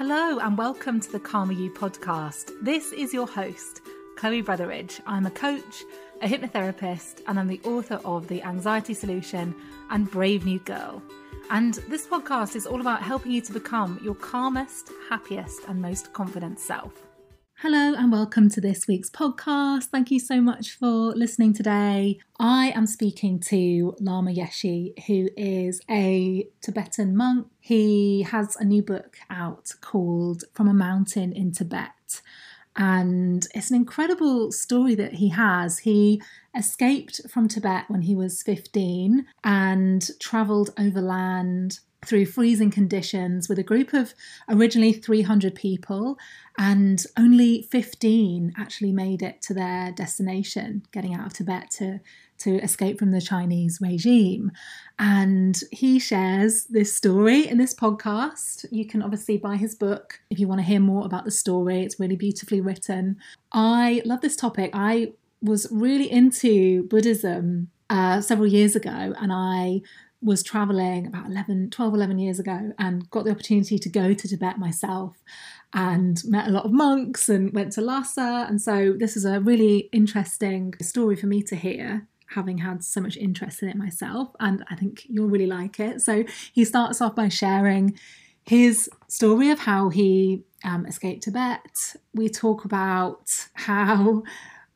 Hello and welcome to the Calmer You podcast. This is your host, Chloe Brotheridge. I'm a coach, a hypnotherapist, and I'm the author of The Anxiety Solution and Brave New Girl. And this podcast is all about helping you to become your calmest, happiest, and most confident self. Hello and welcome to this week's podcast. Thank you so much for listening today. I am speaking to Lama Yeshe, who is a Tibetan monk. He has a new book out called From a Mountain in Tibet. And it's an incredible story that he has. He escaped from Tibet when he was 15 and traveled overland through freezing conditions with a group of originally 300 people, and only 15 actually made it to their destination, getting out of Tibet to, to escape from the Chinese regime. And he shares this story in this podcast. You can obviously buy his book if you want to hear more about the story, it's really beautifully written. I love this topic. I was really into Buddhism uh, several years ago, and I was traveling about 11, 12, 11 years ago and got the opportunity to go to Tibet myself and met a lot of monks and went to Lhasa. And so this is a really interesting story for me to hear. Having had so much interest in it myself, and I think you'll really like it. So, he starts off by sharing his story of how he um, escaped Tibet. We talk about how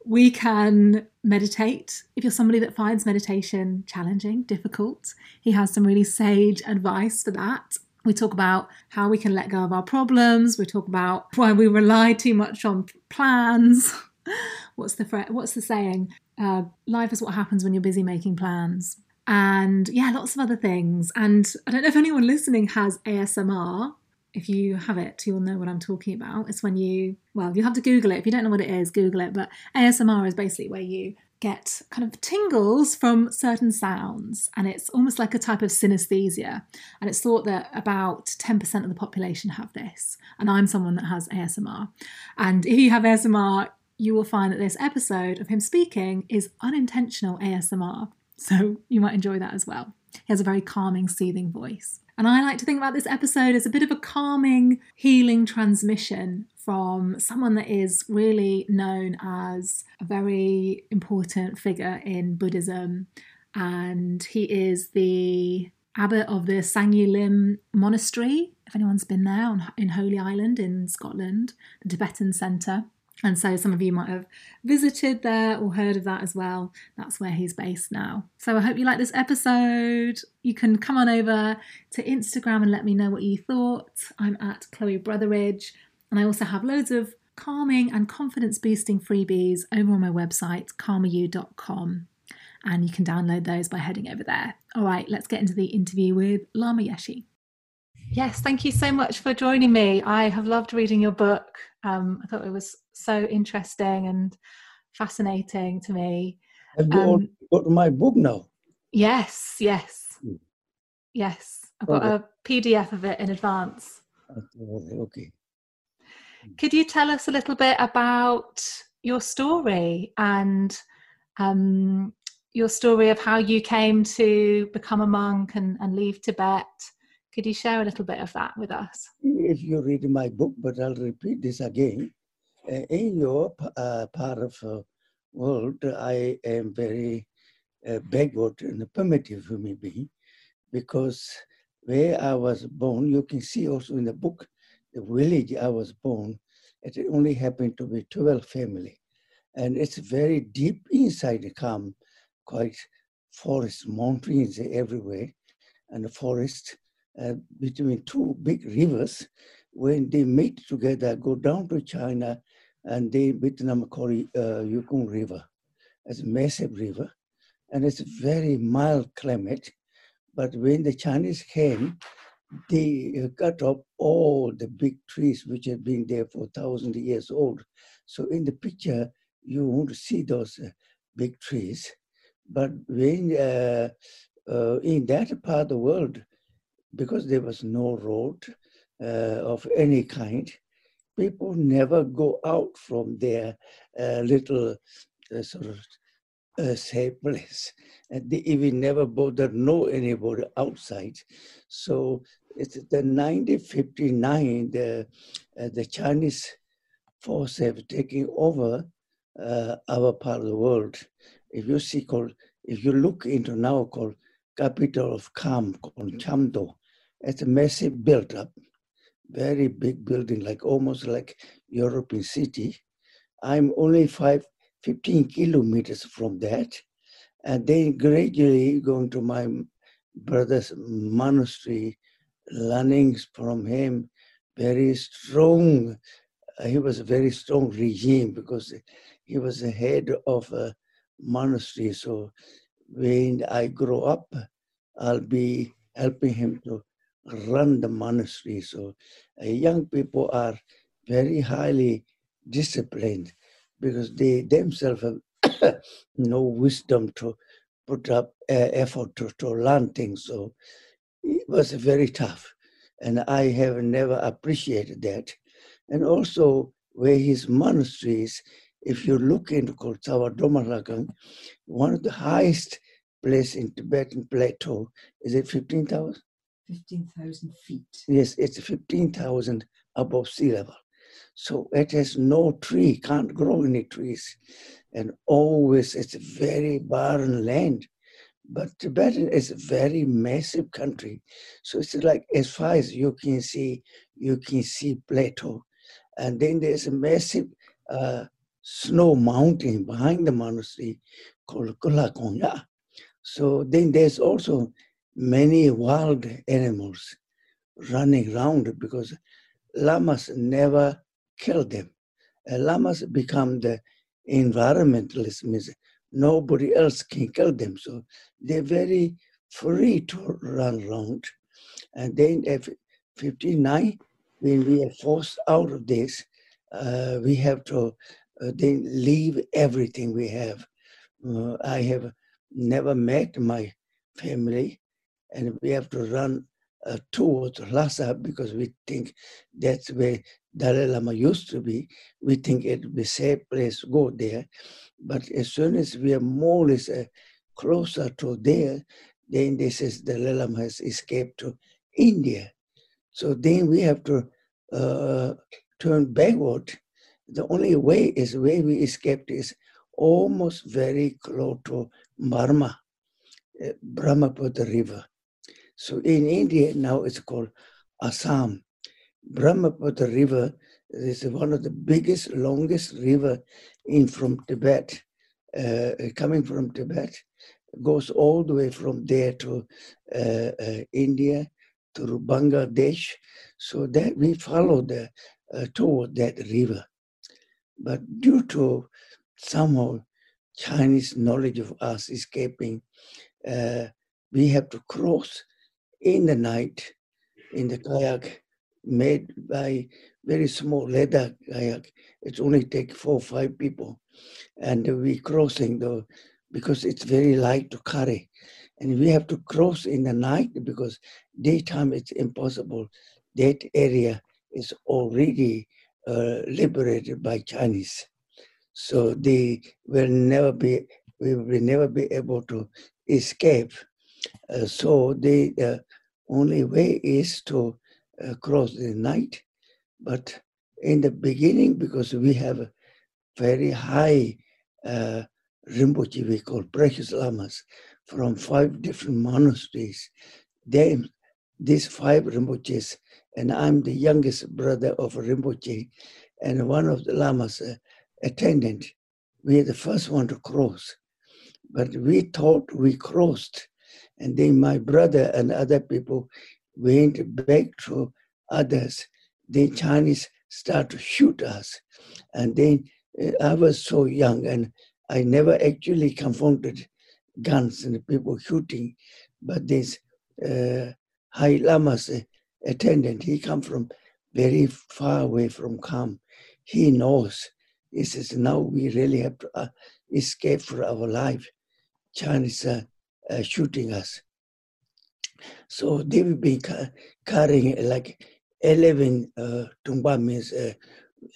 we can meditate if you're somebody that finds meditation challenging, difficult. He has some really sage advice for that. We talk about how we can let go of our problems. We talk about why we rely too much on plans. What's the what's the saying? Uh, life is what happens when you're busy making plans. And yeah, lots of other things. And I don't know if anyone listening has ASMR if you have it, you'll know what I'm talking about. It's when you, well, you have to Google it. If you don't know what it is, Google it. But ASMR is basically where you get kind of tingles from certain sounds, and it's almost like a type of synesthesia. And it's thought that about 10% of the population have this. And I'm someone that has ASMR. And if you have ASMR, you will find that this episode of him speaking is unintentional ASMR. So you might enjoy that as well. He has a very calming, soothing voice. And I like to think about this episode as a bit of a calming, healing transmission from someone that is really known as a very important figure in Buddhism. And he is the abbot of the Samye Ling Monastery, if anyone's been there on, in Holy Island in Scotland, the Tibetan centre. And so some of you might have visited there or heard of that as well. That's where he's based now. So I hope you like this episode. You can come on over to Instagram and let me know what you thought. I'm at Chloe Brotheridge. And I also have loads of calming and confidence boosting freebies over on my website, karmayu.com. And you can download those by heading over there. All right, let's get into the interview with Lama Yeshe. Yes, thank you so much for joining me. I have loved reading your book. Um, I thought it was so interesting and fascinating to me. Have you Um, got my book now? Yes, yes, Mm. yes. I've got Okay. a PDF of it in advance. Okay. Could you tell us a little bit about your story and um, your story of how you came to become a monk and, and leave Tibet? Could you share a little bit of that with us? If you read my book, but I'll repeat this again. Uh, in your uh, part of uh, world, I am very uh, backward and primitive human being because where I was born, you can see also in the book, the village I was born, it only happened to be 12 family. And it's very deep inside the camp, quite forest, mountains everywhere, and the forest uh, between two big rivers. When they meet together, go down to China, and they Vietnam call uh, Mekong River. It's a massive river, and it's a very mild climate. But when the Chinese came, they uh, cut up all the big trees which have been there for thousand years old. So in the picture, you won't see those uh, big trees. But when uh, uh, in that part of the world, because there was no road uh, of any kind, people never go out from their uh, little uh, sort of uh, safe place. And they even never bother know anybody outside. So it's the 1959, the, uh, the Chinese force have taken over uh, our part of the world. If you see called, if you look into now called capital of Kham, called Chamdo, it's a massive build-up, very big building, like almost like European city. I'm only five, 15 kilometers from that. And then gradually going to my brother's monastery, learning from him very strong. Uh, he was a very strong regime because he was the head of a monastery. So when I grow up, I'll be helping him to run the monastery. So uh, young people are very highly disciplined because they themselves have no wisdom to put up uh, effort to, to learn things. So it was very tough. And I have never appreciated that. And also where his monasteries, if you look into called Sawadomaragang, one of the highest place in Tibetan plateau, is it 15,000? 15,000 feet. Yes, it's 15,000 above sea level. So it has no tree, can't grow any trees. And always it's a very barren land. But Tibetan is a very massive country. So it's like as far as you can see, you can see plateau. And then there's a massive uh, snow mountain behind the monastery called Kulakonya. So then there's also many wild animals running around because lamas never kill them. Uh, lamas become the environmentalists, means nobody else can kill them. So they're very free to run around. And then at 59, when we are forced out of this, uh, we have to uh, then leave everything we have. Uh, I have never met my family and we have to run uh, towards Lhasa because we think that's where Dalai Lama used to be. We think it would be safe place to go there. But as soon as we are more or less uh, closer to there, then this is Dalai Lama has escaped to India. So then we have to uh, turn backward. The only way is where we escaped is almost very close to Burma, uh, Brahmaputra River. So in India now it's called Assam. Brahmaputra River is one of the biggest, longest river in from Tibet, uh, coming from Tibet, goes all the way from there to uh, uh, India, to Bangladesh. So that we follow the uh, toward that river. But due to somehow Chinese knowledge of us escaping, uh, we have to cross in the night in the kayak made by very small leather kayak. It only take four or five people. And we crossing the, because it's very light to carry. And we have to cross in the night because daytime it's impossible. That area is already uh, liberated by Chinese. So they will never be, we will never be able to escape. Uh, so the uh, only way is to cross the night. But in the beginning, because we have very high uh, Rinpoche, we call precious lamas, from five different monasteries. They, these five Rinpoches, and I'm the youngest brother of Rinpoche, and one of the lamas uh, attendant. We are the first one to cross, but we thought we crossed, and then my brother and other people went back to others. Then Chinese start to shoot us, and then uh, I was so young, and I never actually confronted guns and people shooting, but this uh, High Lama's uh, attendant, he come from very far away from Kham. He knows. He says, now we really have to uh, escape for our life. Chinese are uh, shooting us. So they will be ca- carrying like 11, uh, Tumba means uh,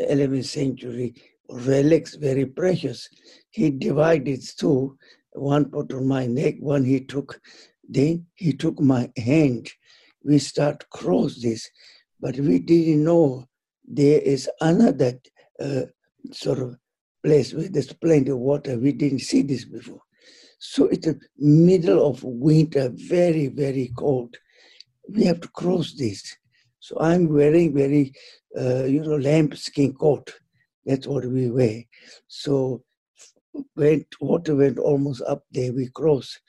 11th century relics, very precious. He divided two, one put on my neck, one he took, then he took my hand. We start cross this, but we didn't know there is another uh, sort of place where there's plenty of water. We didn't see this before. So it's the middle of winter, very, very cold. We have to cross this. So I'm wearing very, uh, you know, lambskin coat. That's what we wear. So when water went almost up there, we crossed.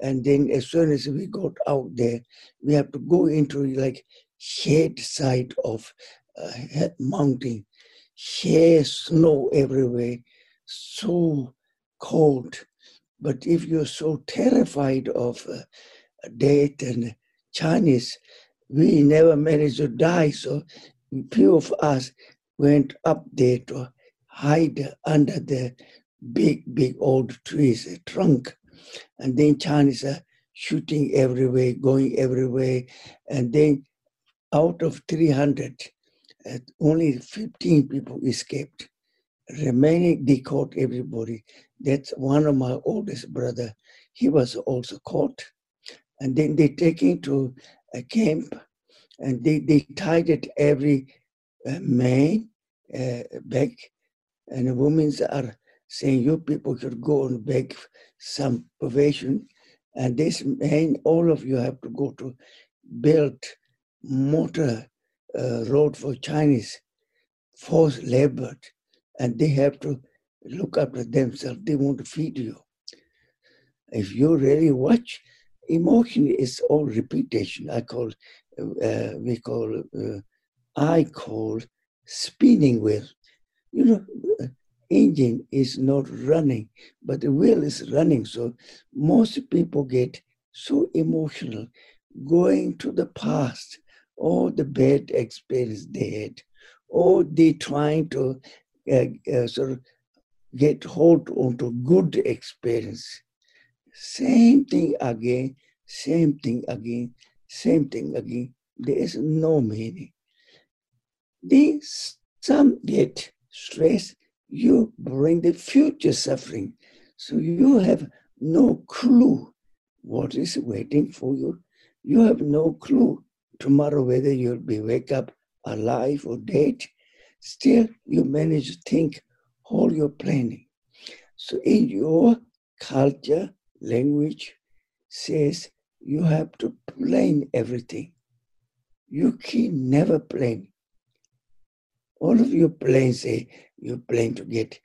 And then as soon as we got out there, we have to go into like shade side of uh, mountain, sheer snow everywhere, so cold. But if you're so terrified of uh, death and Chinese, we never managed to die. So few of us went up there to hide under the big, big old trees, a trunk. And then Chinese are shooting everywhere, going everywhere. And then out of 300, uh, only 15 people escaped. Remaining, they caught everybody. That's one of my oldest brother. He was also caught. And then they take him to a camp and they, they tied it every uh, man uh, back. And the women are saying, you people should go and beg some provision. And this man, all of you have to go to build motor uh, road for Chinese forced labor. And they have to look after themselves. They want to feed you. If you really watch, emotion is all repetition. I call, uh, we call, uh, I call spinning wheel. You know, engine is not running, but the wheel is running. So most people get so emotional going to the past, all the bad experience they had, or they trying to uh, uh, sort of get hold onto good experience. Same thing again, same thing again, same thing again. There is no meaning. These some get stress, you bring the future suffering. So you have no clue what is waiting for you. You have no clue tomorrow whether you'll be wake up alive or dead. Still, you manage to think all your planning. So in your culture, language says you have to plan everything. You can never plan. All of your plan say you plan to get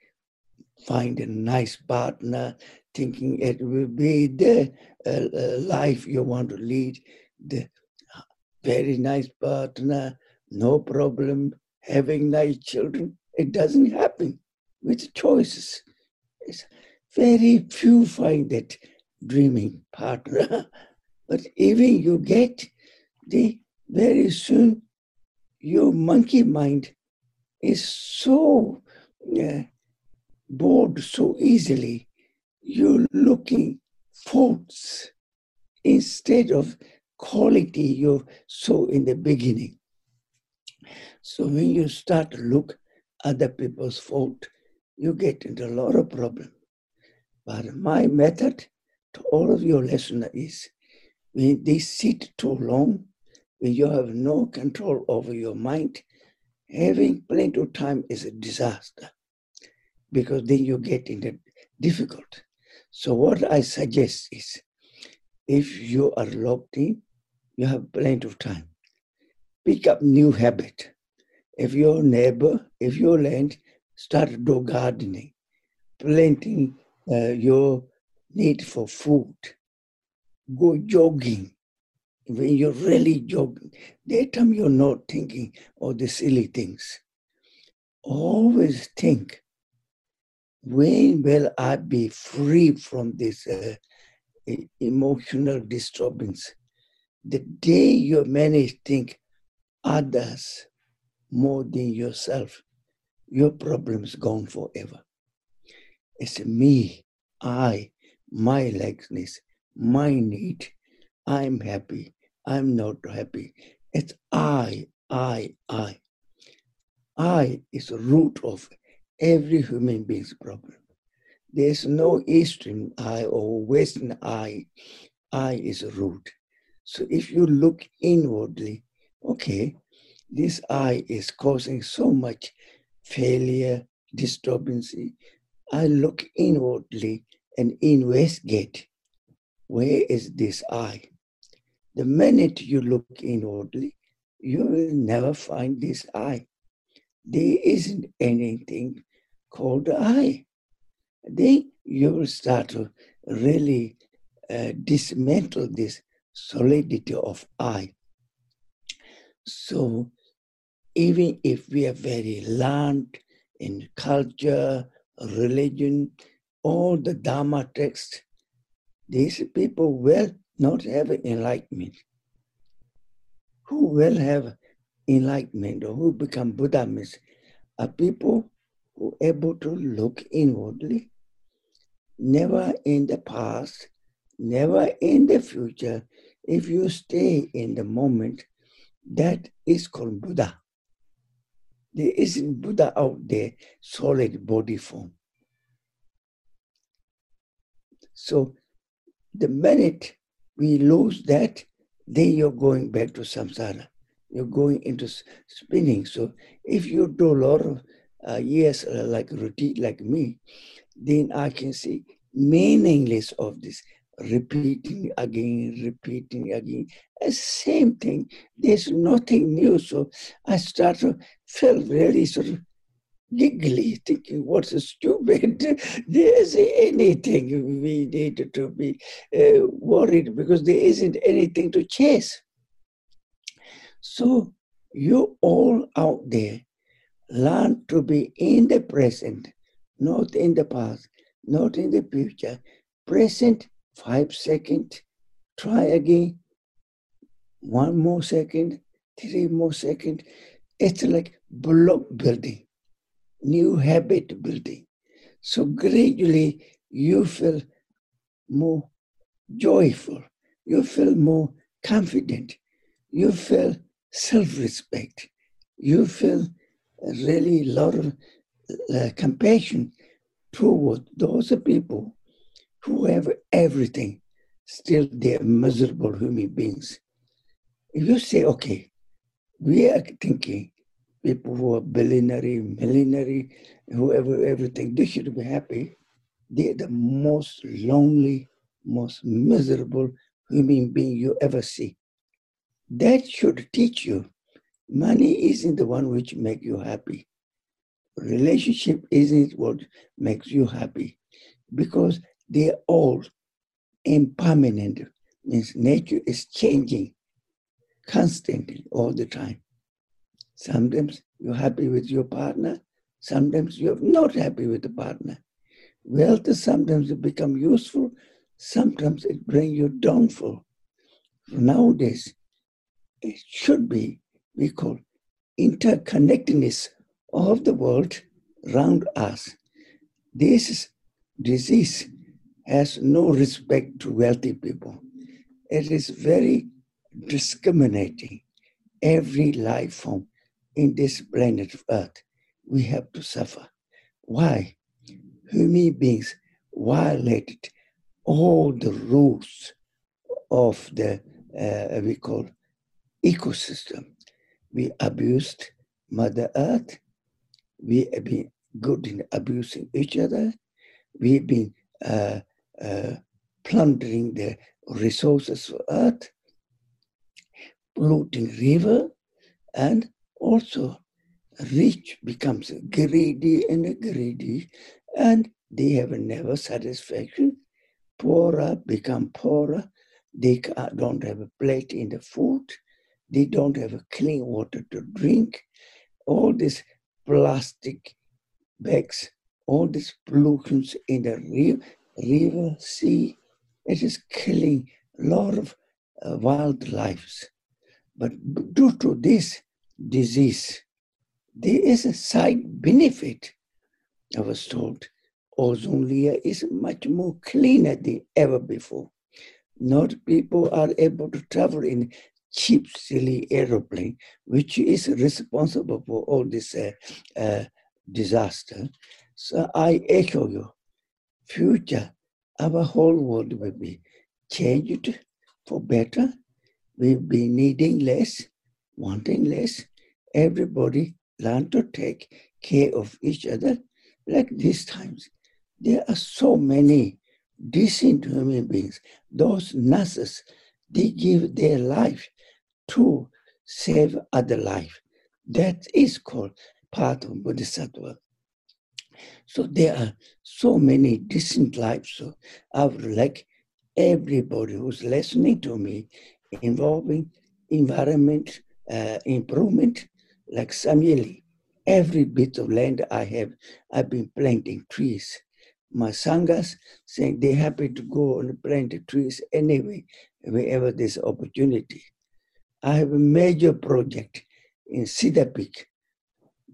find a nice partner, thinking it will be the uh, uh, life you want to lead, the very nice partner, no problem, having nice children. It doesn't happen with choices. It's very few find that dreaming partner. but even you get the very soon your monkey mind is so uh, bored so easily. You're looking faults instead of quality you saw in the beginning. So when you start to look other people's fault, you get into a lot of problem. But my method to all of your listeners is when they sit too long, when you have no control over your mind, having plenty of time is a disaster because then you get into difficult. So what I suggest is, if you are locked in, you have plenty of time. Pick up new habit. If your neighbor, if your land, start do gardening, planting uh, your need for food. Go jogging. When you're really jogging, that time you're not thinking of the silly things. Always think, when will I be free from this uh, emotional disturbance? The day you manage to think others more than yourself, your problem's gone forever. It's me, I, my likeness, my need. I'm happy. I'm not happy. It's I, I, I. I is the root of every human being's problem. There's no Eastern I or Western I. I is a root. So if you look inwardly, okay, this I is causing so much failure, disturbance. I look inwardly and investigate where is this I. The minute you look inwardly, you will never find this I. There isn't anything called I. Then you will start to really uh, dismantle this solidity of I. So even if we are very learned in culture, religion, all the Dharma texts, these people will not have enlightenment. Who will have enlightenment or who become Buddha means are people who are able to look inwardly, never in the past, never in the future. If you stay in the moment, that is called Buddha. There isn't Buddha out there, solid body form. So the minute we lose that, then you're going back to samsara. You're going into spinning. So if you do a lot of uh, years uh, like routine like me, then I can see meaningless of this repeating again, repeating again. The same thing. There's nothing new. So I start to feel really sort of giggly, thinking, what's stupid? there isn't anything we need to be uh, worried because there isn't anything to chase. So you all out there learn to be in the present, not in the past, not in the future. Present, five seconds, try again, one more second, three more second. It's like block building. New habit building. So gradually you feel more joyful, you feel more confident, you feel self respect, you feel really a lot of uh, compassion toward those people who have everything, still they're miserable human beings. If you say, okay, we are thinking people who are billionaire, millionaire, whoever, everything, they should be happy. They're the most lonely, most miserable human being you ever see. That should teach you money isn't the one which make you happy. Relationship isn't what makes you happy because they're all impermanent, means nature is changing constantly all the time. Sometimes you're happy with your partner, sometimes you're not happy with the partner. Wealth sometimes it become useful, sometimes it bring you downfall. Nowadays, it should be, we call interconnectedness of the world around us. This disease has no respect to wealthy people. It is very discriminating every life form in this planet Earth, we have to suffer. Why? Human beings violated all the rules of the, uh, we call ecosystem. We abused Mother Earth. We have been good in abusing each other. We've been uh, uh, plundering the resources of earth, polluting river, and also rich becomes greedy and greedy, and they have never satisfaction. Poorer become poorer. They don't have a plate in the food. They don't have a clean water to drink. All these plastic bags, all these pollutions in the river, river sea, it is killing a lot of uh, wildlife. But due to this disease, there is a side benefit. I was told ozone layer is much more cleaner than ever before. Not people are able to travel in cheap, silly aeroplane, which is responsible for all this uh, uh, disaster. So I echo you. Future, our whole world will be changed for better. We'll be needing less, wanting less. Everybody learn to take care of each other. Like these times, there are so many decent human beings. Those nurses, they give their life to save other life. That is called part of Bodhisattva. So there are so many decent lives. So I would like everybody who's listening to me involving environment uh, improvement, like Samye Ling. Every bit of land I have, I've been planting trees. My sanghas saying they're happy to go and plant trees anyway, wherever there's opportunity. I have a major project in Cedar Peak,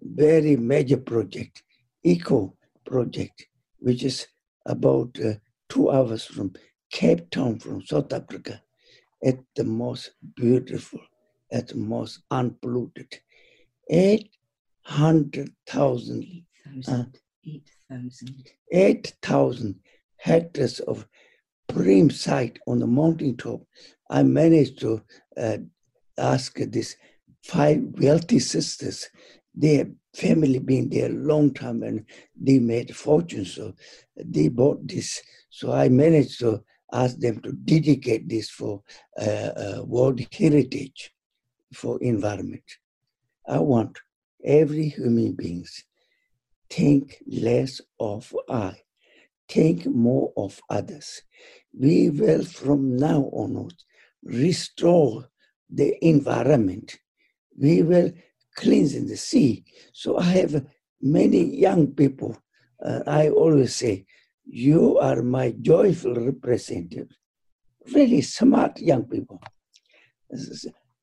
very major project, eco project, which is about uh, two hours from Cape Town, from South Africa, at the most beautiful, at the most unpolluted. 800,000 uh, 8,000 hectares of prime site on the mountain top. I managed to uh, ask this five wealthy sisters. Their family been there a long time and they made fortunes. So they bought this. So I managed to ask them to dedicate this for uh, uh, World Heritage for environment. I want every human beings think less of I, think more of others. We will from now onwards restore the environment. We will cleanse the sea. So I have many young people. Uh, I always say, you are my joyful representative. Really smart young people.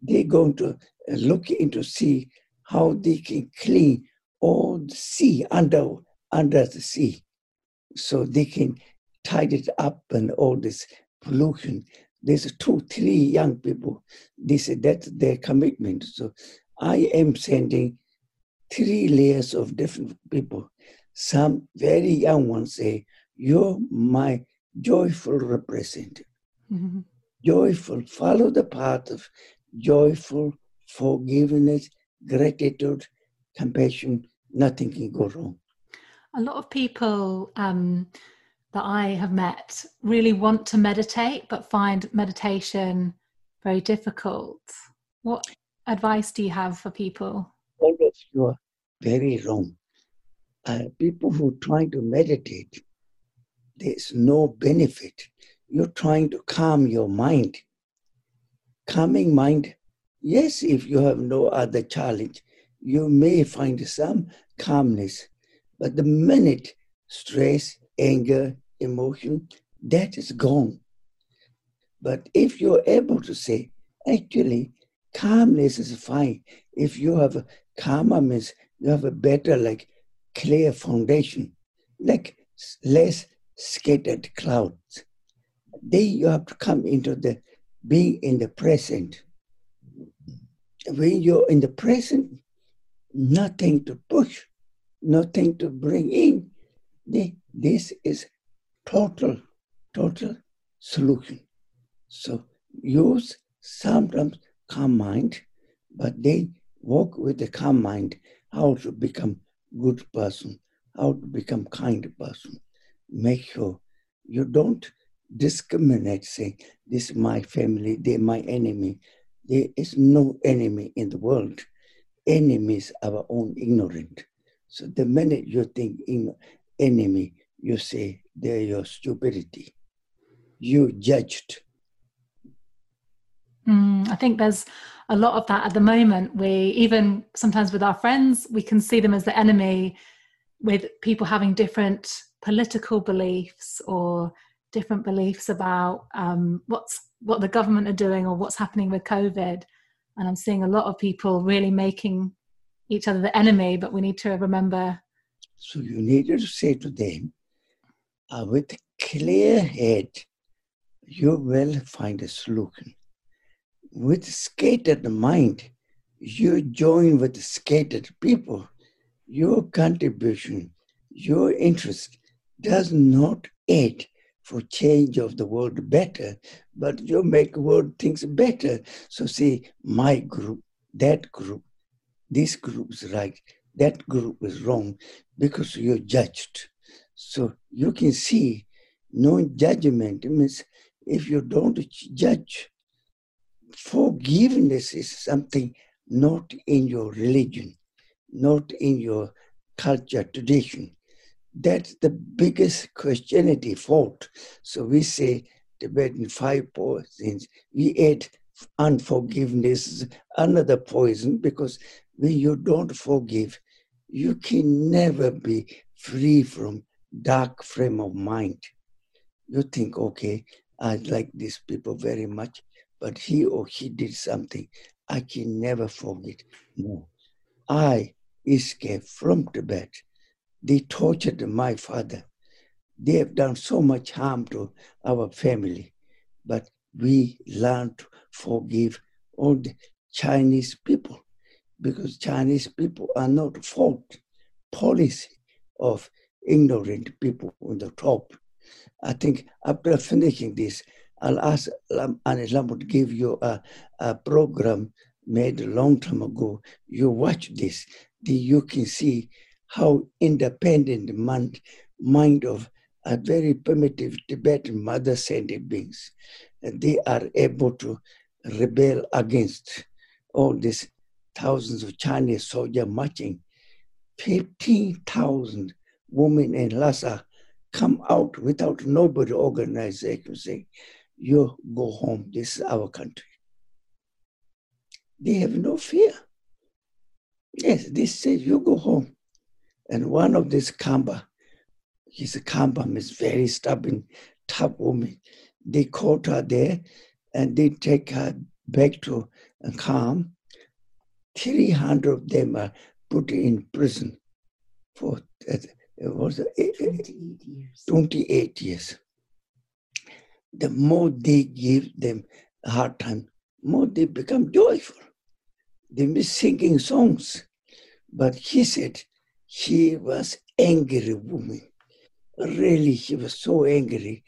They're going to look into see how they can clean all the sea under under the sea, so they can tidy it up and all this pollution there's two, three young people. They said that's their commitment. So I am sending three layers of different people. Some very young ones say, You're my joyful representative. Mm-hmm. Joyful, follow the path of joyful forgiveness, gratitude, compassion. Nothing can go wrong. A lot of people um, that I have met really want to meditate but find meditation very difficult. What advice do you have for people? Of you are very wrong. Uh, people who try to meditate, there's no benefit. You're trying to calm your mind. Calming mind, yes, if you have no other challenge, you may find some calmness. But the minute stress, anger, emotion, that is gone. But if you're able to say, actually, calmness is fine. If you have a calmer means you have a better, like clear foundation, like less scattered clouds. Then you have to come into the being in the present. When you're in the present, nothing to push, nothing to bring in. This is total, total solution. So use sometimes calm mind, but they work with the calm mind how to become good person, how to become kind person. make sure you don't discriminate, saying, This is my family, they're my enemy. There is no enemy in the world. Enemies are our own ignorant. So the minute you think in enemy, you say they're your stupidity. You judged. Mm, I think there's a lot of that at the moment. We even sometimes with our friends, we can see them as the enemy with people having different political beliefs or different beliefs about um, what's what the government are doing or what's happening with COVID. And I'm seeing a lot of people really making each other the enemy, but we need to remember. So you need to say to them, uh, with clear head, you will find a solution. With scattered mind, you join with scattered people. Your contribution, your interest does not aid for change of the world better, but you make world things better. So see, my group, that group, this group is right, that group is wrong, because you're judged. So you can see no judgment means if you don't judge, forgiveness is something not in your religion, not in your culture, tradition. That's the biggest Christianity fault. So we say Tibetan five poisons. We add unforgiveness, another poison, because when you don't forgive, you can never be free from dark frame of mind. You think, okay, I like these people very much, but he or she did something I can never forget. No. I escaped from Tibet they tortured my father. They have done so much harm to our family. But we learn to forgive all the Chinese people because Chinese people are not fault policy of ignorant people on the top. I think after finishing this, I'll ask um, Anislam to give you a, a program made a long time ago. You watch this, you can see how independent mind, mind of a very primitive Tibetan mother sentient beings, uh, they are able to rebel against all these thousands of Chinese soldiers marching. 15,000 women in Lhasa come out without nobody organization saying, you go home, this is our country. They have no fear. Yes, they say, you go home. And one of these Kamba, he's a Kamba, is very stubborn, tough woman. They caught her there and they take her back to Kham. 300 of them are put in prison for uh, it was 28 years. 28 years. The more they give them a hard time, more they become joyful. They miss singing songs. But he said, she was angry woman. Really, she was so angry.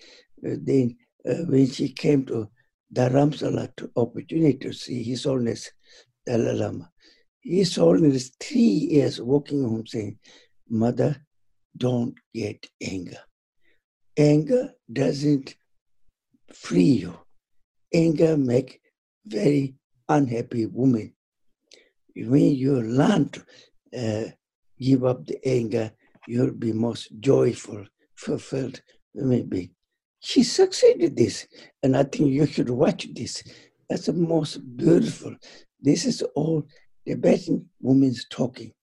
Uh, then uh, when she came to Dharamsala to opportunity to see His Holiness Dalai Lama, His Holiness three years walking home saying, Mother, don't get anger. Anger doesn't free you. Anger make very unhappy woman. When you learn to uh, give up the anger, you'll be most joyful, fulfilled, maybe. She succeeded this, and I think you should watch this. That's the most beautiful. This is all Tibetan women's talking.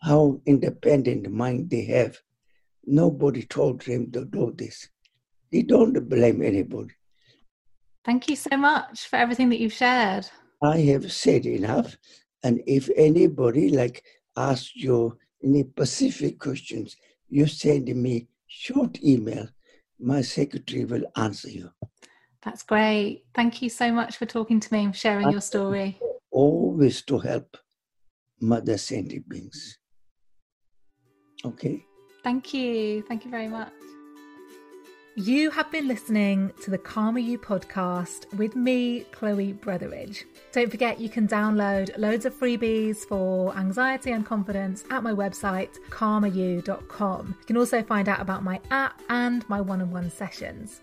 How independent mind they have. Nobody told them to do this. They don't blame anybody. Thank you so much for everything that you've shared. I have said enough. And if anybody like ask you any specific questions, you send me short email. My secretary will answer you. That's great. Thank you so much for talking to me and sharing your story. Always to help mother sentient beings. Okay. Thank you. Thank you very much. You have been listening to the Calmer You podcast with me, Chloe Brotheridge. Don't forget you can download loads of freebies for anxiety and confidence at my website, karmau.com. You can also find out about my app and my one on one sessions.